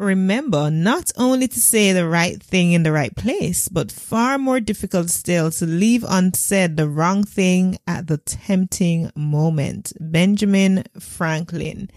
Remember not only to say the right thing in the right place, but far more difficult still to leave unsaid the wrong thing at the tempting moment. Benjamin Franklin.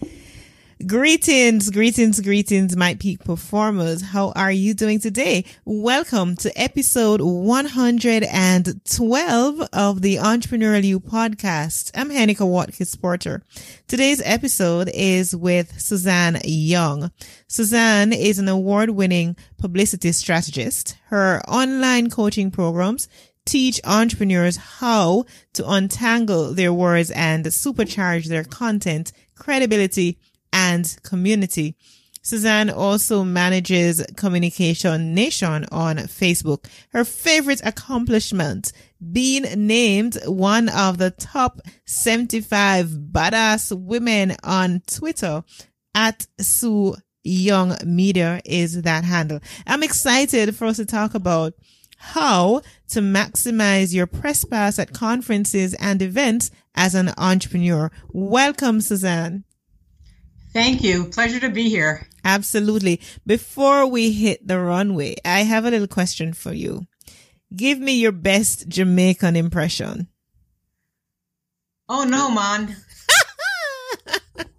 Greetings, greetings, greetings, my peak performers. How are you doing today? Welcome to episode 112 of the Entrepreneurial You podcast. I'm Hennecke Watkis Porter. Today's episode is with Suzanne Young. Suzanne is an award winning publicity strategist. Her online coaching programs teach entrepreneurs how to untangle their words and supercharge their content, credibility, and community. Suzanne also manages Communication Nation on Facebook. Her favorite accomplishment being named one of the top 75 badass women on Twitter at Sue Young Media is that handle. I'm excited for us to talk about how to maximize your press pass at conferences and events as an entrepreneur. Welcome, Suzanne. Thank you. Pleasure to be here. Absolutely. Before we hit the runway, I have a little question for you. Give me your best Jamaican impression. Oh no, man.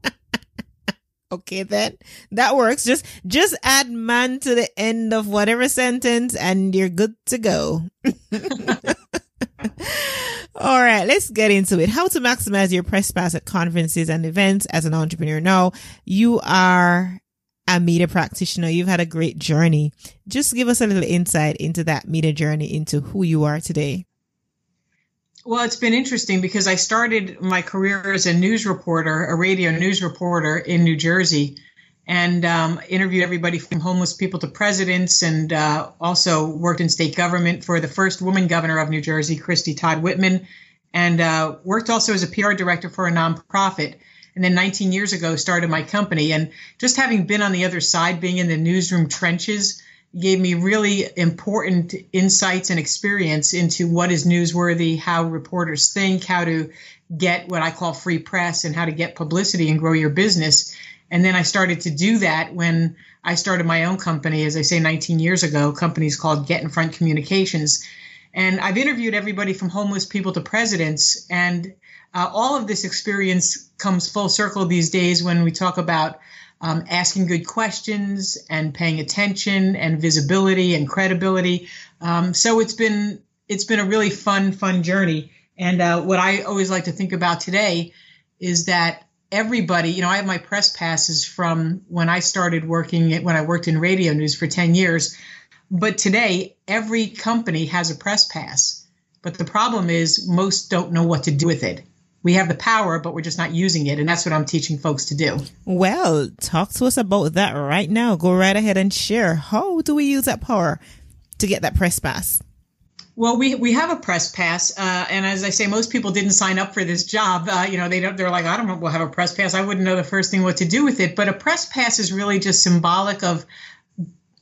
okay then. That works. Just just add man to the end of whatever sentence and you're good to go. All right, let's get into it. How to maximize your press pass at conferences and events as an entrepreneur. Now, you are a media practitioner. You've had a great journey. Just give us a little insight into that media journey, into who you are today. Well, it's been interesting because I started my career as a news reporter, a radio news reporter in New Jersey and um, interviewed everybody from homeless people to presidents, and uh, also worked in state government for the first woman governor of New Jersey, Christie Todd Whitman, and uh, worked also as a PR director for a nonprofit. And then 19 years ago, started my company. And just having been on the other side, being in the newsroom trenches, gave me really important insights and experience into what is newsworthy, how reporters think, how to get what I call free press, and how to get publicity and grow your business. And then I started to do that when I started my own company, as I say, 19 years ago. Company's called Get in Front Communications. And I've interviewed everybody from homeless people to presidents. And uh, all of this experience comes full circle these days when we talk about um, asking good questions and paying attention and visibility and credibility. Um, so it's been it's been a really fun fun journey. And uh, what I always like to think about today is that everybody, you know, I have my press passes from when I started working when I worked in radio news for 10 years. But today, every company has a press pass. But the problem is most don't know what to do with it. We have the power, but we're just not using it. And that's what I'm teaching folks to do. Well, talk to us about that right now. Go right ahead and share. How do we use that power to get that press pass? Well, we we have a press pass, uh, and as I say, most people didn't sign up for this job. Uh, you know, they don't. They're like, I don't know. We'll have a press pass. I wouldn't know the first thing what to do with it. But a press pass is really just symbolic of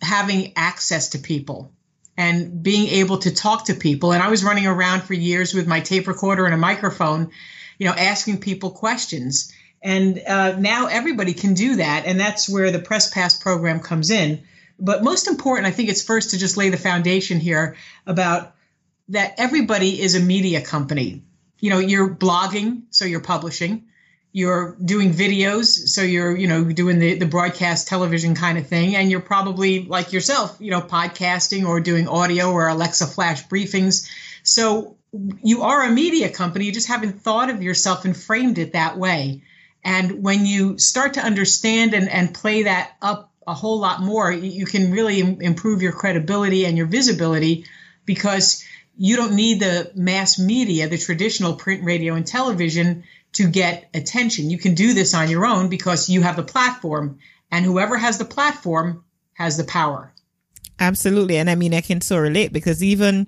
having access to people and being able to talk to people. And I was running around for years with my tape recorder and a microphone, you know, asking people questions. And uh, now everybody can do that, and that's where the press pass program comes in. But most important, I think it's first to just lay the foundation here about that everybody is a media company. You know, you're blogging, so you're publishing. You're doing videos, so you're, you know, doing the, the broadcast television kind of thing. And you're probably like yourself, you know, podcasting or doing audio or Alexa flash briefings. So you are a media company. You just haven't thought of yourself and framed it that way. And when you start to understand and, and play that up a whole lot more, you can really improve your credibility and your visibility because you don't need the mass media, the traditional print, radio, and television to get attention. You can do this on your own because you have the platform, and whoever has the platform has the power. Absolutely. And I mean, I can so relate because even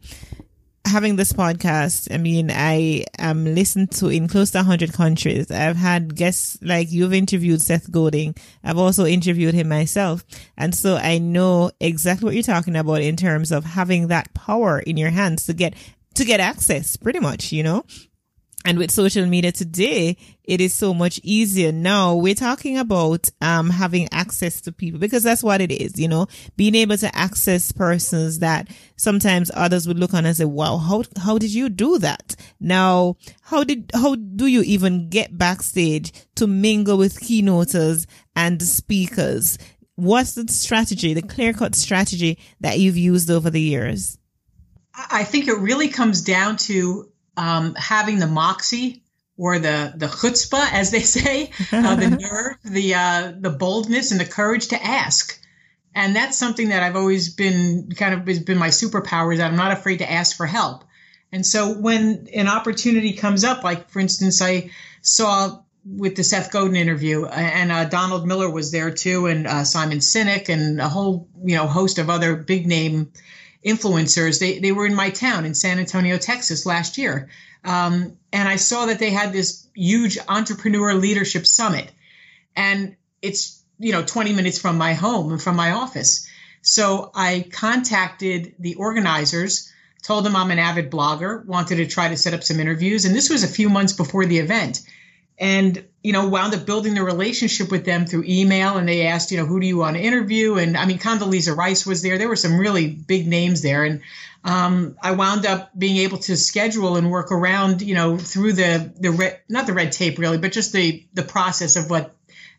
having this podcast, I mean, I am listened to in close to 100 countries. I've had guests like you've interviewed Seth Godin. I've also interviewed him myself. And so I know exactly what you're talking about in terms of having that power in your hands to get, to get access pretty much, you know? And with social media today, it is so much easier. Now we're talking about, um, having access to people because that's what it is, you know, being able to access persons that sometimes others would look on and say, wow, how, how did you do that? Now, how did, how do you even get backstage to mingle with keynoters and speakers? What's the strategy, the clear cut strategy that you've used over the years? I think it really comes down to um, having the moxie or the the chutzpah, as they say, uh, the nerve, the uh, the boldness, and the courage to ask. And that's something that I've always been kind of has been my superpower. is That I'm not afraid to ask for help. And so when an opportunity comes up, like for instance, I saw with the Seth Godin interview, and uh, Donald Miller was there too, and uh, Simon Sinek, and a whole you know host of other big name influencers. They they were in my town in San Antonio, Texas last year, um, and I saw that they had this huge entrepreneur leadership summit, and it's you know 20 minutes from my home and from my office. So I contacted the organizers, told them I'm an avid blogger, wanted to try to set up some interviews, and this was a few months before the event and you know wound up building the relationship with them through email and they asked you know who do you want to interview? And i mean condoleezza rice was there. There were some really big names there. And um, i wound up being able to schedule and work around you know through the the red, not the red tape really but just the the process of what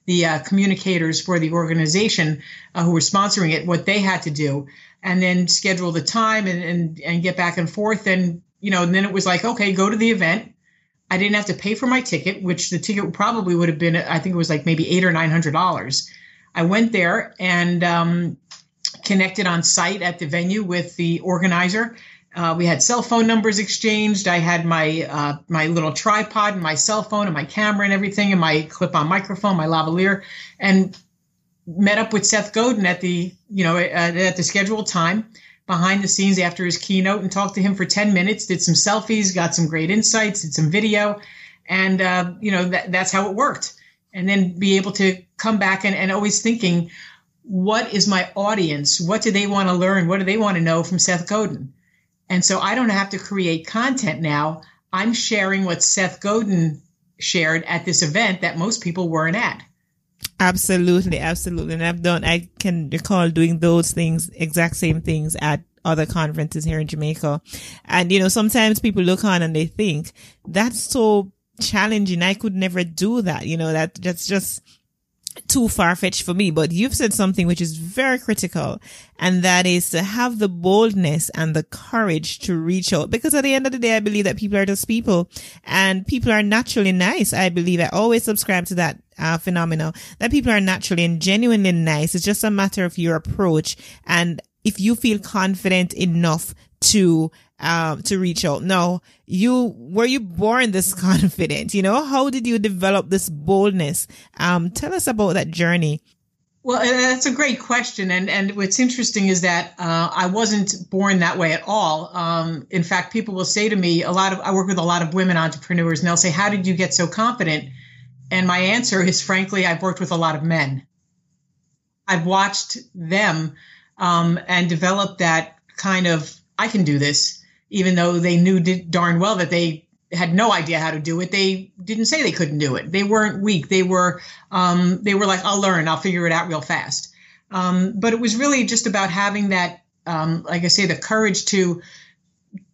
the uh, communicators for the organization uh, who were sponsoring it what they had to do and then schedule the time and, and and get back and forth. And you know and then it was like okay go to the event I didn't have to pay for my ticket, which the ticket probably would have been, I think it was like maybe eight or nine hundred dollars. I went there and um, connected on site at the venue with the organizer. Uh, we had cell phone numbers exchanged. I had my uh, my little tripod and my cell phone and my camera and everything, and my clip-on microphone, my lavalier, and met up with Seth Godin at the you know at, at the scheduled time behind the scenes after his keynote and talked to him for 10 minutes, did some selfies, got some great insights, did some video. And, uh, you know, that, that's how it worked. And then be able to come back and, and always thinking, what is my audience? What do they want to learn? What do they want to know from Seth Godin? And so I don't have to create content now. I'm sharing what Seth Godin shared at this event that most people weren't at. Absolutely, absolutely. And I've done, I can recall doing those things, exact same things at other conferences here in Jamaica. And, you know, sometimes people look on and they think that's so challenging. I could never do that. You know, that, that's just, too far fetched for me, but you've said something which is very critical. And that is to have the boldness and the courage to reach out. Because at the end of the day, I believe that people are just people and people are naturally nice. I believe I always subscribe to that uh, phenomenon that people are naturally and genuinely nice. It's just a matter of your approach. And if you feel confident enough to um, to reach out. Now, you, were you born this confident? You know, how did you develop this boldness? Um, tell us about that journey. Well, uh, that's a great question, and and what's interesting is that uh, I wasn't born that way at all. Um, in fact, people will say to me, a lot of I work with a lot of women entrepreneurs, and they'll say, "How did you get so confident?" And my answer is, frankly, I've worked with a lot of men. I've watched them um, and developed that kind of I can do this even though they knew darn well that they had no idea how to do it. They didn't say they couldn't do it. They weren't weak. They were um, they were like, I'll learn. I'll figure it out real fast. Um, but it was really just about having that, um, like I say, the courage to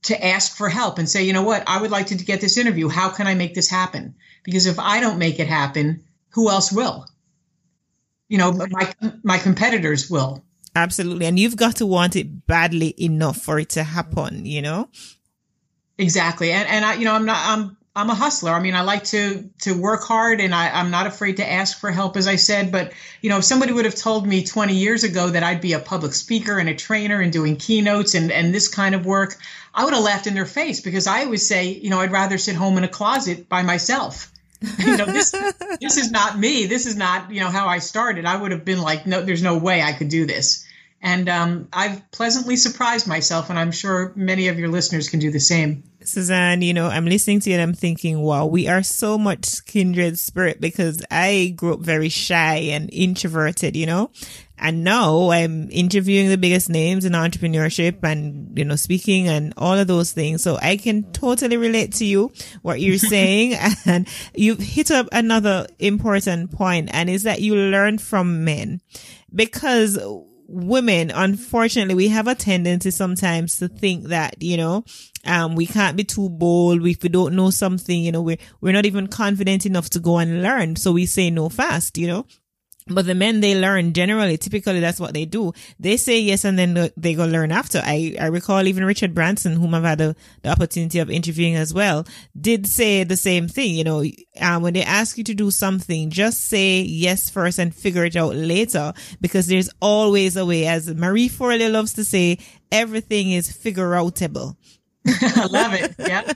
to ask for help and say, you know what, I would like to get this interview. How can I make this happen? Because if I don't make it happen, who else will? You know, my my competitors will. Absolutely. And you've got to want it badly enough for it to happen, you know? Exactly. And, and I, you know, I'm not, I'm, I'm a hustler. I mean, I like to to work hard, and I, I'm not afraid to ask for help, as I said. But you know, if somebody would have told me 20 years ago that I'd be a public speaker and a trainer and doing keynotes and and this kind of work, I would have laughed in their face because I always say, you know, I'd rather sit home in a closet by myself. you know, this this is not me. This is not you know how I started. I would have been like, no, there's no way I could do this And um, I've pleasantly surprised myself, and I'm sure many of your listeners can do the same. Suzanne, you know, I'm listening to you and I'm thinking, wow, we are so much kindred spirit because I grew up very shy and introverted, you know, and now I'm interviewing the biggest names in entrepreneurship and, you know, speaking and all of those things. So I can totally relate to you, what you're saying. and you've hit up another important point and is that you learn from men because women, unfortunately, we have a tendency sometimes to think that, you know, um, we can't be too bold. If we don't know something, you know, we're, we're not even confident enough to go and learn. So we say no fast, you know. But the men they learn generally, typically that's what they do. They say yes and then they go learn after. I, I recall even Richard Branson, whom I've had a, the opportunity of interviewing as well, did say the same thing. You know, um, when they ask you to do something, just say yes first and figure it out later because there's always a way. As Marie Forleo loves to say, everything is figure outable. I love it. Yeah.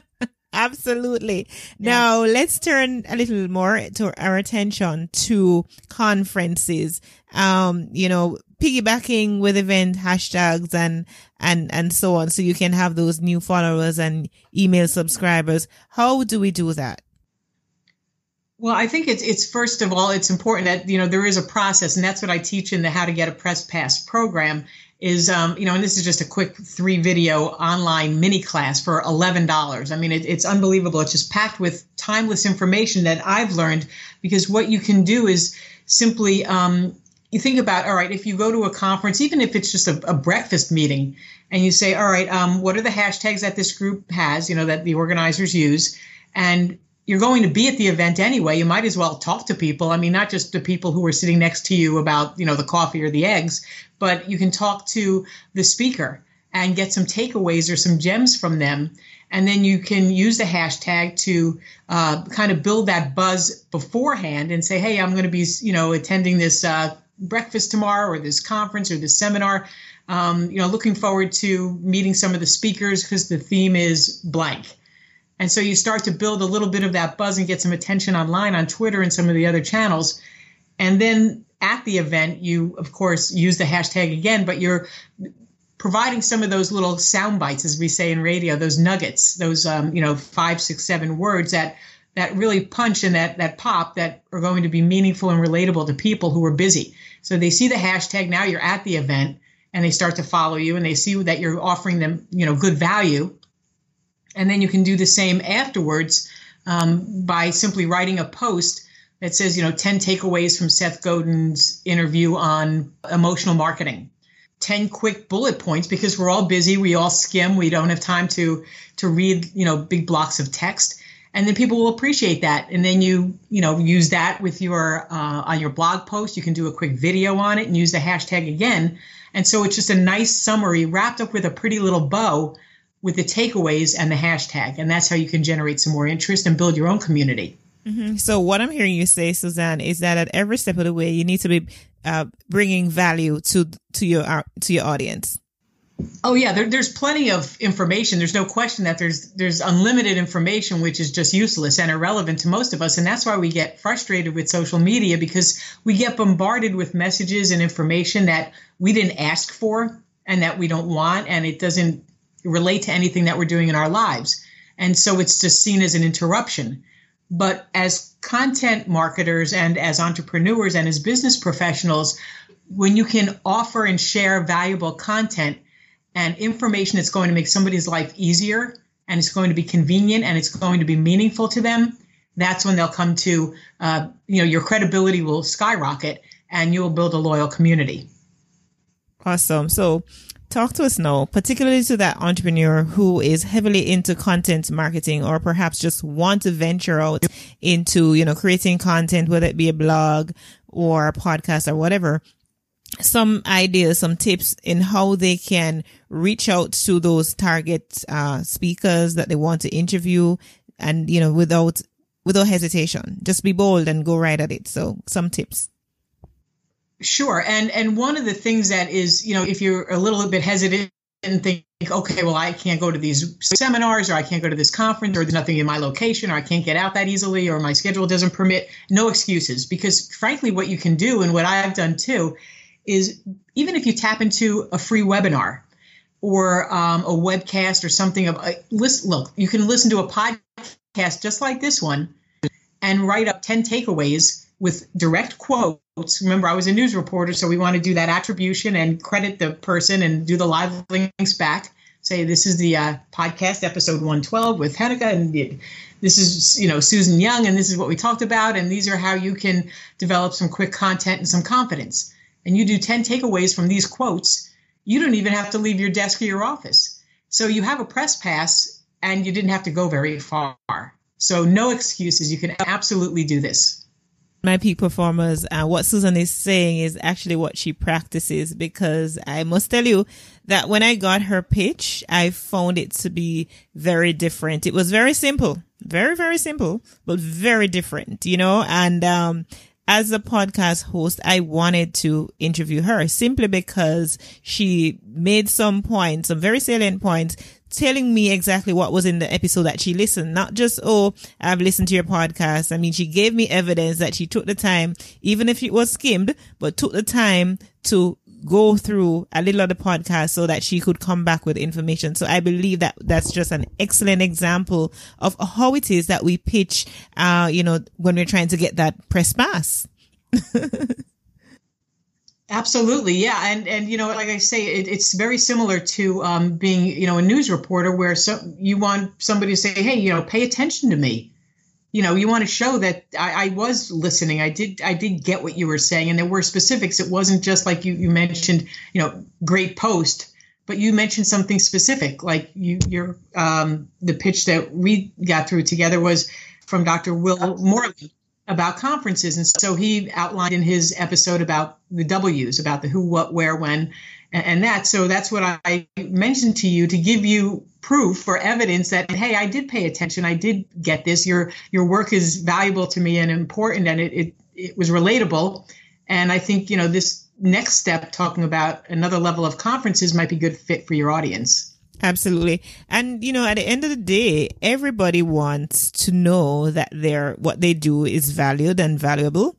Absolutely. Now let's turn a little more to our attention to conferences. Um, you know, piggybacking with event hashtags and, and, and so on. So you can have those new followers and email subscribers. How do we do that? Well, I think it's it's first of all it's important that you know there is a process, and that's what I teach in the How to Get a Press Pass program is um, you know and this is just a quick three video online mini class for $11 i mean it, it's unbelievable. It's just packed with timeless information that i've learned because what you can do is simply um, you think about all right if you go to a conference even if it's just a, a breakfast meeting and you say all right um, what are the hashtags that this group has you know that the organizers use and you're going to be at the event anyway. You might as well talk to people. I mean, not just the people who are sitting next to you about, you know, the coffee or the eggs, but you can talk to the speaker and get some takeaways or some gems from them. And then you can use the hashtag to uh, kind of build that buzz beforehand and say, hey, I'm going to be, you know, attending this uh, breakfast tomorrow or this conference or this seminar. Um, you know, looking forward to meeting some of the speakers because the theme is blank and so you start to build a little bit of that buzz and get some attention online on Twitter and some of the other channels. And then at the event, you, of course, use the hashtag again, but you're providing some of those little sound bites, as we say in radio, those nuggets, those, um, you know, five, six, seven words that that really punch and that that pop that are going to be meaningful and relatable to people who are busy. So they see the hashtag now you're at the event and they start to follow you and they see that you're offering them, you know, good value and then you can do the same afterwards um, by simply writing a post that says, you know, 10 takeaways from Seth Godin's interview on emotional marketing. 10 quick bullet points because we're all busy, we all skim, we don't have time to to read, you know, big blocks of text. And then people will appreciate that. And then you, you know, use that with your uh, on your blog post. You can do a quick video on it and use the hashtag again. And so it's just a nice summary wrapped up with a pretty little bow with the takeaways and the hashtag. And that's how you can generate some more interest and build your own community. Mm-hmm. So what I'm hearing you say, Suzanne, is that at every step of the way, you need to be uh, bringing value to to your uh, to your audience. Oh yeah, there, there's plenty of information. There's no question that there's there's unlimited information which is just useless and irrelevant to most of us, and that's why we get frustrated with social media because we get bombarded with messages and information that we didn't ask for and that we don't want, and it doesn't relate to anything that we're doing in our lives. And so it's just seen as an interruption. But as content marketers and as entrepreneurs and as business professionals, when you can offer and share valuable content and information that's going to make somebody's life easier and it's going to be convenient and it's going to be meaningful to them, that's when they'll come to, uh, you know, your credibility will skyrocket and you'll build a loyal community. Awesome. So Talk to us now, particularly to that entrepreneur who is heavily into content marketing or perhaps just want to venture out into, you know, creating content, whether it be a blog or a podcast or whatever. Some ideas, some tips in how they can reach out to those target uh, speakers that they want to interview and, you know, without, without hesitation. Just be bold and go right at it. So some tips. Sure. And and one of the things that is, you know, if you're a little bit hesitant and think, okay, well, I can't go to these seminars or I can't go to this conference or there's nothing in my location or I can't get out that easily or my schedule doesn't permit, no excuses. Because frankly, what you can do and what I've done too is even if you tap into a free webinar or um, a webcast or something of a uh, list, look, you can listen to a podcast just like this one and write up 10 takeaways with direct quotes. Remember, I was a news reporter, so we want to do that attribution and credit the person and do the live links back. Say this is the uh, podcast episode 112 with Hennecke, and this is you know Susan Young, and this is what we talked about, and these are how you can develop some quick content and some confidence. And you do 10 takeaways from these quotes. You don't even have to leave your desk or your office. So you have a press pass, and you didn't have to go very far. So no excuses. You can absolutely do this my peak performers and what Susan is saying is actually what she practices because I must tell you that when I got her pitch, I found it to be very different. It was very simple, very, very simple, but very different, you know, and, um, as a podcast host, I wanted to interview her simply because she made some points, some very salient points telling me exactly what was in the episode that she listened, not just, oh, I've listened to your podcast. I mean, she gave me evidence that she took the time, even if it was skimmed, but took the time to go through a little of the podcast so that she could come back with information. So I believe that that's just an excellent example of how it is that we pitch, uh, you know, when we're trying to get that press pass. Absolutely, yeah, and and you know, like I say, it, it's very similar to um, being you know a news reporter, where so you want somebody to say, hey, you know, pay attention to me. You know, you want to show that I, I was listening. I did I did get what you were saying, and there were specifics. It wasn't just like you you mentioned, you know, great post, but you mentioned something specific, like you your um, the pitch that we got through together was from Dr. Will Moreland about conferences. And so he outlined in his episode about the W's, about the who, what, where, when, and, and that. So that's what I mentioned to you to give you proof or evidence that hey, I did pay attention. I did get this. Your your work is valuable to me and important, and it it, it was relatable. And I think you know this next step, talking about another level of conferences, might be good fit for your audience. Absolutely. And you know, at the end of the day, everybody wants to know that their what they do is valued and valuable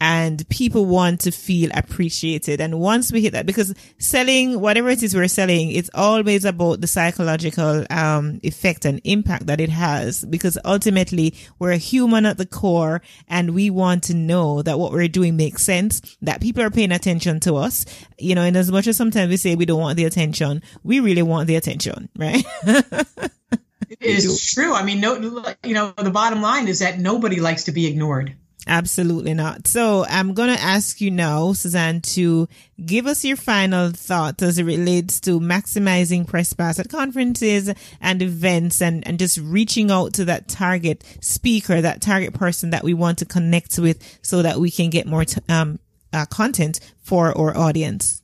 and people want to feel appreciated. And once we hit that, because selling whatever it is we're selling, it's always about the psychological um, effect and impact that it has. Because ultimately, we're a human at the core, and we want to know that what we're doing makes sense, that people are paying attention to us. You know, and as much as sometimes we say we don't want the attention, we really want the attention, right? it is true. I mean, no, you know, the bottom line is that nobody likes to be ignored. Absolutely not. So I'm going to ask you now, Suzanne, to give us your final thoughts as it relates to maximizing press pass at conferences and events and, and just reaching out to that target speaker, that target person that we want to connect with so that we can get more t- um, uh, content for our audience.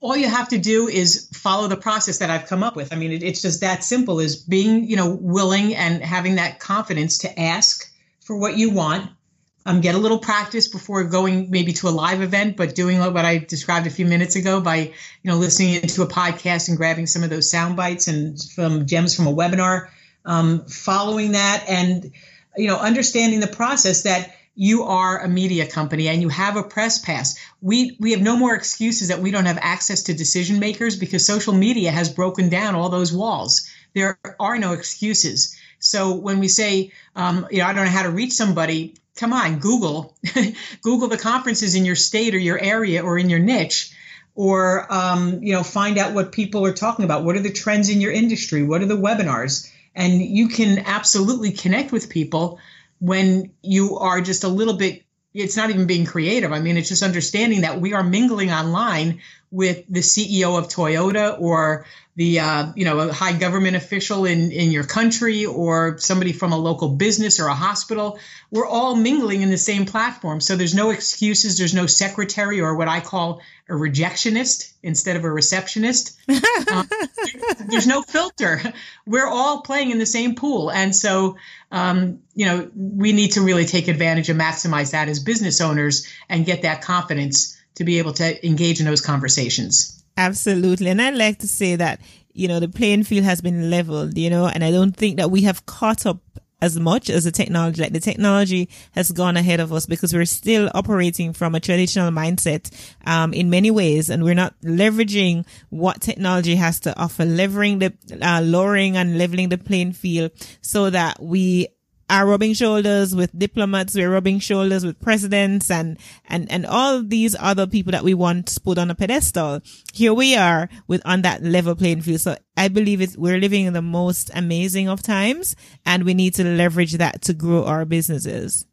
All you have to do is follow the process that I've come up with. I mean, it, it's just that simple is being, you know, willing and having that confidence to ask for what you want. Um, get a little practice before going maybe to a live event, but doing what I described a few minutes ago by you know listening into a podcast and grabbing some of those sound bites and from gems from a webinar, um, following that, and you know understanding the process that you are a media company and you have a press pass. We we have no more excuses that we don't have access to decision makers because social media has broken down all those walls. There are no excuses. So when we say, um, you know, I don't know how to reach somebody, come on, Google, Google the conferences in your state or your area or in your niche, or um, you know, find out what people are talking about. What are the trends in your industry? What are the webinars? And you can absolutely connect with people when you are just a little bit it's not even being creative. I mean, it's just understanding that we are mingling online with the CEO of Toyota or the uh, you know a high government official in in your country or somebody from a local business or a hospital we're all mingling in the same platform. So there's no excuses there's no secretary or what i call a rejectionist instead of a receptionist. Um, there's no filter. We're all playing in the same pool. And so um, you know we need to really take advantage and maximize that as business owners and get that confidence to be able to engage in those conversations Absolutely. And I like to say that, you know, the playing field has been leveled, you know, and I don't think that we have caught up as much as the technology. Like the technology has gone ahead of us because we're still operating from a traditional mindset, um, in many ways. And we're not leveraging what technology has to offer, levering the, uh, lowering and leveling the playing field so that we are rubbing shoulders with diplomats, we're rubbing shoulders with presidents and, and, and all these other people that we want put on a pedestal. Here we are with on that level playing field. So I believe it's, we're living in the most amazing of times and we need to leverage that to grow our businesses.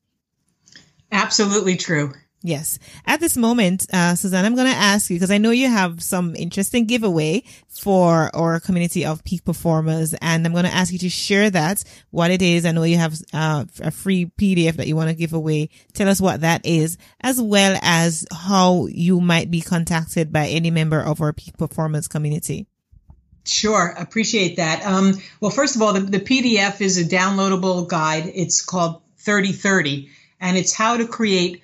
Absolutely true. Yes. At this moment, uh, Suzanne, I'm going to ask you because I know you have some interesting giveaway for our community of peak performers, and I'm going to ask you to share that, what it is. I know you have uh, a free PDF that you want to give away. Tell us what that is, as well as how you might be contacted by any member of our peak performance community. Sure, appreciate that. Um, well, first of all, the, the PDF is a downloadable guide. It's called 3030, and it's how to create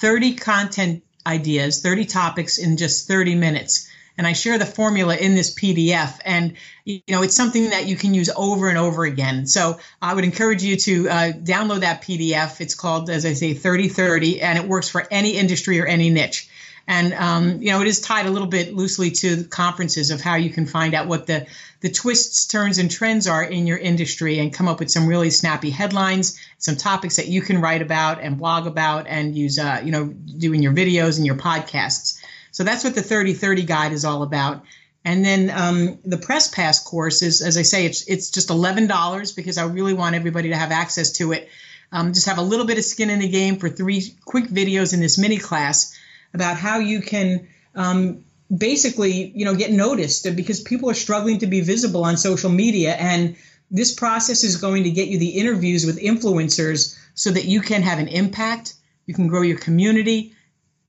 30 content ideas, 30 topics in just 30 minutes. And I share the formula in this PDF. And, you know, it's something that you can use over and over again. So I would encourage you to uh, download that PDF. It's called, as I say, 3030, and it works for any industry or any niche. And um, you know, it is tied a little bit loosely to conferences of how you can find out what the the twists, turns, and trends are in your industry, and come up with some really snappy headlines, some topics that you can write about and blog about, and use, uh, you know, doing your videos and your podcasts. So that's what the 3030 guide is all about. And then um, the press pass course is, as I say, it's it's just eleven dollars because I really want everybody to have access to it. Um, just have a little bit of skin in the game for three quick videos in this mini class about how you can um, basically, you know, get noticed because people are struggling to be visible on social media. And this process is going to get you the interviews with influencers so that you can have an impact. You can grow your community,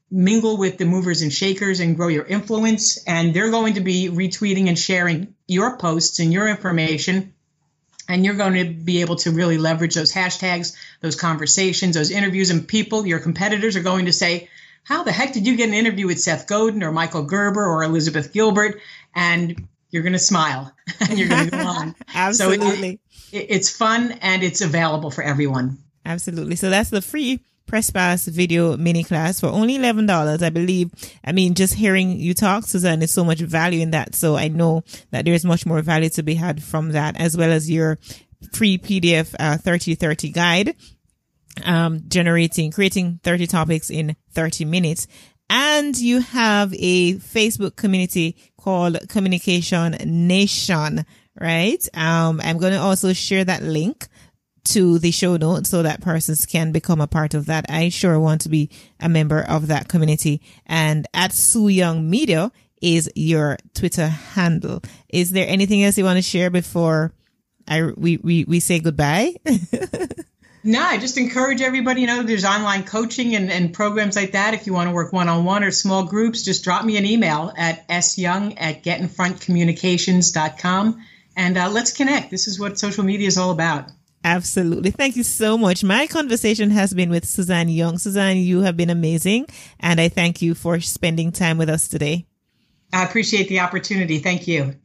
mingle with the movers and shakers, and grow your influence. And they're going to be retweeting and sharing your posts and your information. And you're going to be able to really leverage those hashtags, those conversations, those interviews, and people, your competitors are going to say, how the heck did you get an interview with Seth Godin or Michael Gerber or Elizabeth Gilbert? And you're going to smile and you're going to go on. Absolutely. So it, it, it's fun and it's available for everyone. Absolutely. So that's the free press pass video mini class for only $11 i believe i mean just hearing you talk suzanne there's so much value in that so i know that there's much more value to be had from that as well as your free pdf uh, 3030 guide um, generating, creating 30 topics in 30 minutes. And you have a Facebook community called Communication Nation, right? Um, I'm going to also share that link to the show notes so that persons can become a part of that. I sure want to be a member of that community. And at Sue Young Media is your Twitter handle. Is there anything else you want to share before I we we, we say goodbye? No, I just encourage everybody, you know, there's online coaching and, and programs like that. If you want to work one on one or small groups, just drop me an email at syoung at getinfrontcommunications.com and uh, let's connect. This is what social media is all about. Absolutely. Thank you so much. My conversation has been with Suzanne Young. Suzanne, you have been amazing, and I thank you for spending time with us today. I appreciate the opportunity. Thank you.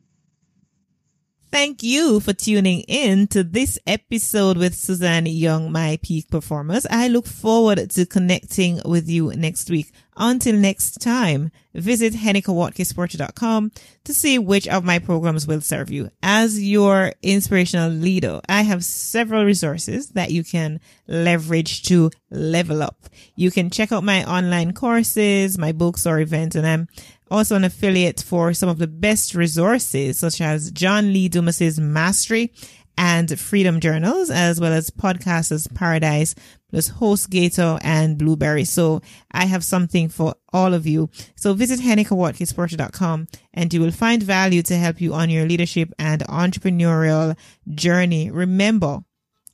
Thank you for tuning in to this episode with Suzanne Young, my peak performers. I look forward to connecting with you next week. Until next time, visit hennikawatkisporter.com to see which of my programs will serve you. As your inspirational leader, I have several resources that you can leverage to level up. You can check out my online courses, my books or events, and I'm also an affiliate for some of the best resources such as John Lee Dumas's Mastery and Freedom Journals, as well as Podcasters Paradise, plus HostGator and Blueberry. So I have something for all of you. So visit hennikawatkisporter.com and you will find value to help you on your leadership and entrepreneurial journey. Remember,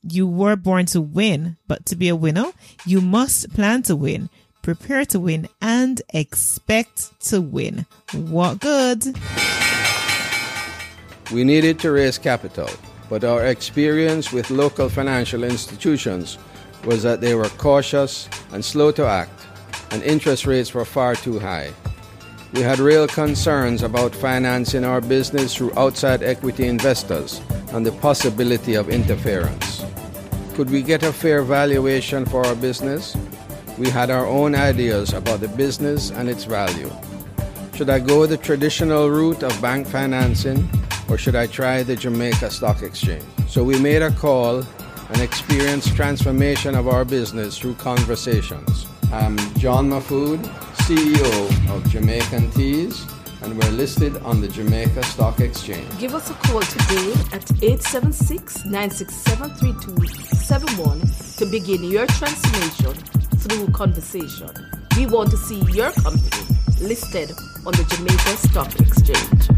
you were born to win, but to be a winner, you must plan to win prepare to win, and expect to win. What good? We needed to raise capital, but our experience with local financial institutions was that they were cautious and slow to act, and interest rates were far too high. We had real concerns about financing our business through outside equity investors and the possibility of interference. Could we get a fair valuation for our business? We had our own ideas about the business and its value. Should I go the traditional route of bank financing or should I try the Jamaica Stock Exchange? So we made a call and experienced transformation of our business through conversations. I'm John Mahfood, CEO of Jamaican Teas, and we're listed on the Jamaica Stock Exchange. Give us a call today at 876 967 3271 to begin your transformation through conversation. We want to see your company listed on the Jamaica Stock Exchange.